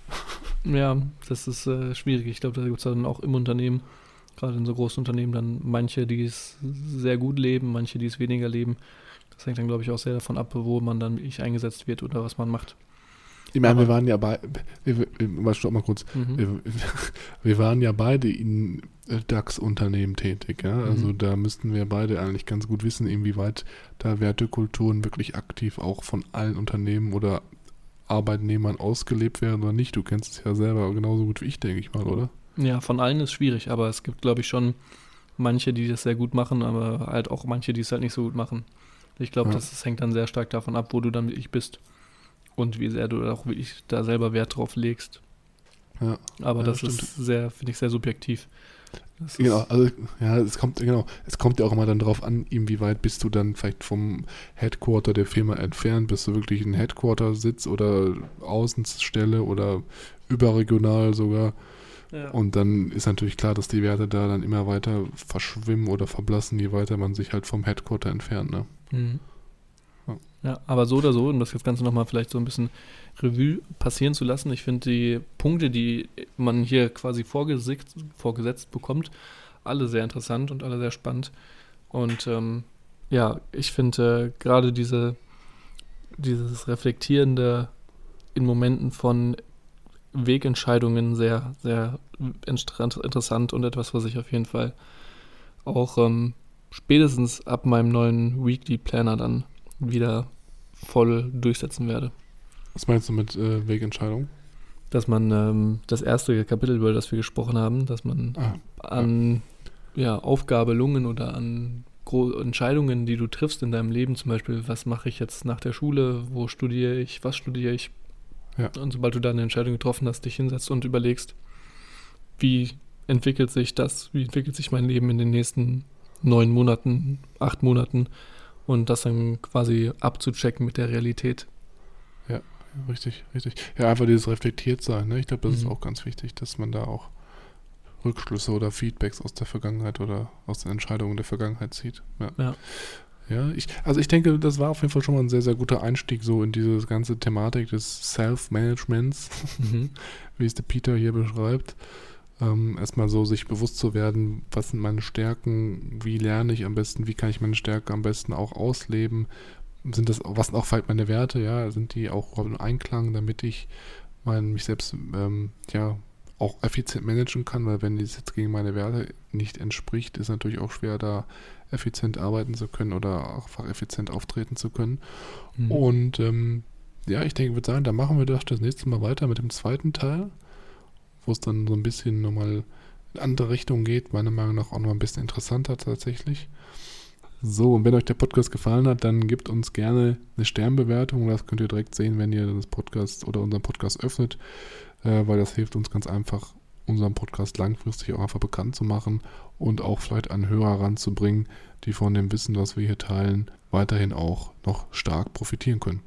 [SPEAKER 3] (laughs)
[SPEAKER 2] ja, das ist äh, schwierig. Ich glaube, da gibt es dann auch im Unternehmen, gerade in so großen Unternehmen, dann manche, die es sehr gut leben, manche, die es weniger leben. Das hängt dann, glaube ich, auch sehr davon ab, wo man dann wirklich eingesetzt wird oder was man macht.
[SPEAKER 3] Ich meine, wir waren ja bei, wir, wir, wir, stopp mal kurz,
[SPEAKER 2] Mhm.
[SPEAKER 3] wir, wir waren ja beide in äh, DAX-Unternehmen tätig, ja. Also
[SPEAKER 2] Mhm.
[SPEAKER 3] da müssten wir beide eigentlich ganz gut wissen, inwieweit da Wertekulturen wirklich aktiv auch von allen Unternehmen oder Arbeitnehmern ausgelebt werden oder nicht. Du kennst es ja selber genauso gut wie ich, denke ich mal, oder?
[SPEAKER 2] Ja, von allen ist schwierig, aber es gibt, glaube ich, schon manche, die das sehr gut machen, aber halt auch manche, die es halt nicht so gut machen. Ich glaube,
[SPEAKER 3] Ja.
[SPEAKER 2] das, das hängt dann sehr stark davon ab, wo du dann wirklich bist und wie sehr du auch wirklich da selber Wert drauf legst.
[SPEAKER 3] Ja.
[SPEAKER 2] Aber
[SPEAKER 3] Ja,
[SPEAKER 2] das
[SPEAKER 3] stimmt.
[SPEAKER 2] ist sehr, finde ich, sehr subjektiv. Das
[SPEAKER 3] Genau, also ja, es kommt, genau, es kommt ja auch immer dann drauf an, inwieweit bist du dann vielleicht vom Headquarter der Firma entfernt, bist du wirklich ein Headquarter-Sitz oder Außenstelle oder überregional sogar.
[SPEAKER 2] Ja.
[SPEAKER 3] Und dann ist natürlich klar, dass die Werte da dann immer weiter verschwimmen oder verblassen, je weiter man sich halt vom Headquarter entfernt. Ne?
[SPEAKER 2] Mhm.
[SPEAKER 3] Ja.
[SPEAKER 2] Aber so oder so, um das Ganze nochmal vielleicht so ein bisschen Revue passieren zu lassen, ich finde die Punkte, die man hier quasi vorgesetzt, vorgesetzt bekommt, alle sehr interessant und alle sehr spannend. Und ähm, ja, ich finde äh, gerade diese, dieses Reflektierende in Momenten von Wegentscheidungen sehr, sehr inter- interessant und etwas, was ich auf jeden Fall auch ähm, spätestens ab meinem neuen Weekly Planner dann wieder voll durchsetzen werde.
[SPEAKER 3] Was meinst du mit äh, Wegentscheidung?
[SPEAKER 2] Dass man ähm, das erste Kapitel, über das wir gesprochen haben, dass man
[SPEAKER 3] Ah,
[SPEAKER 2] an ja, Aufgabelungen oder an Gro Entscheidungen, die du triffst in deinem Leben, zum Beispiel, was mache ich jetzt nach der Schule, wo studiere ich, was studiere ich.
[SPEAKER 3] Ja.
[SPEAKER 2] Und sobald du da eine Entscheidung getroffen hast, dich hinsetzt und überlegst, wie entwickelt sich das, wie entwickelt sich mein Leben in den nächsten neun Monaten, acht Monaten und das dann quasi abzuchecken mit der Realität.
[SPEAKER 3] richtig, richtig. Ja, einfach dieses reflektiert sein. Ne? Ich glaube, das
[SPEAKER 2] Mhm.
[SPEAKER 3] ist auch ganz wichtig, dass man da auch Rückschlüsse oder Feedbacks aus der Vergangenheit oder aus den Entscheidungen der Vergangenheit zieht. Ja.
[SPEAKER 2] Ja.
[SPEAKER 3] Ja, ich, also ich denke, das war auf jeden Fall schon mal ein sehr, sehr guter Einstieg so in diese ganze Thematik des Self-Managements,
[SPEAKER 2] Mhm. (laughs)
[SPEAKER 3] wie es der Peter hier beschreibt. Ähm, erstmal so sich bewusst zu werden, was sind meine Stärken, wie lerne ich am besten, wie kann ich meine Stärke am besten auch ausleben, sind das, was sind auch vielleicht meine Werte, ja, sind die auch im Einklang, damit ich mein, mich selbst, ähm, ja, auch effizient managen kann, weil wenn dies jetzt gegen meine Werte nicht entspricht, ist natürlich auch schwer, da effizient arbeiten zu können oder einfach effizient auftreten zu können.
[SPEAKER 2] Mhm.
[SPEAKER 3] Und ähm, ja, ich denke, ich würde sagen, da machen wir doch das nächste Mal weiter mit dem zweiten Teil, wo es dann so ein bisschen nochmal in andere Richtung geht, meiner Meinung nach auch noch ein bisschen interessanter tatsächlich. So, und wenn euch der Podcast gefallen hat, dann gebt uns gerne eine Sternbewertung. Das könnt ihr direkt sehen, wenn ihr das Podcast oder unseren Podcast öffnet, äh, weil das hilft uns ganz einfach, unseren Podcast langfristig auch einfach bekannt zu machen und auch vielleicht an Hörer ranzubringen, die von dem Wissen, was wir hier teilen, weiterhin auch noch stark profitieren können.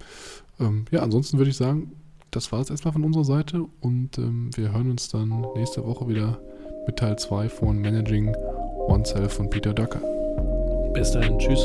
[SPEAKER 3] Ähm, ja, ansonsten würde ich sagen, das war es erstmal von unserer Seite und ähm, wir hören uns dann nächste Woche wieder mit Teil 2 von Managing Oneself von Peter Ducker.
[SPEAKER 2] Bis dahin, tschüss.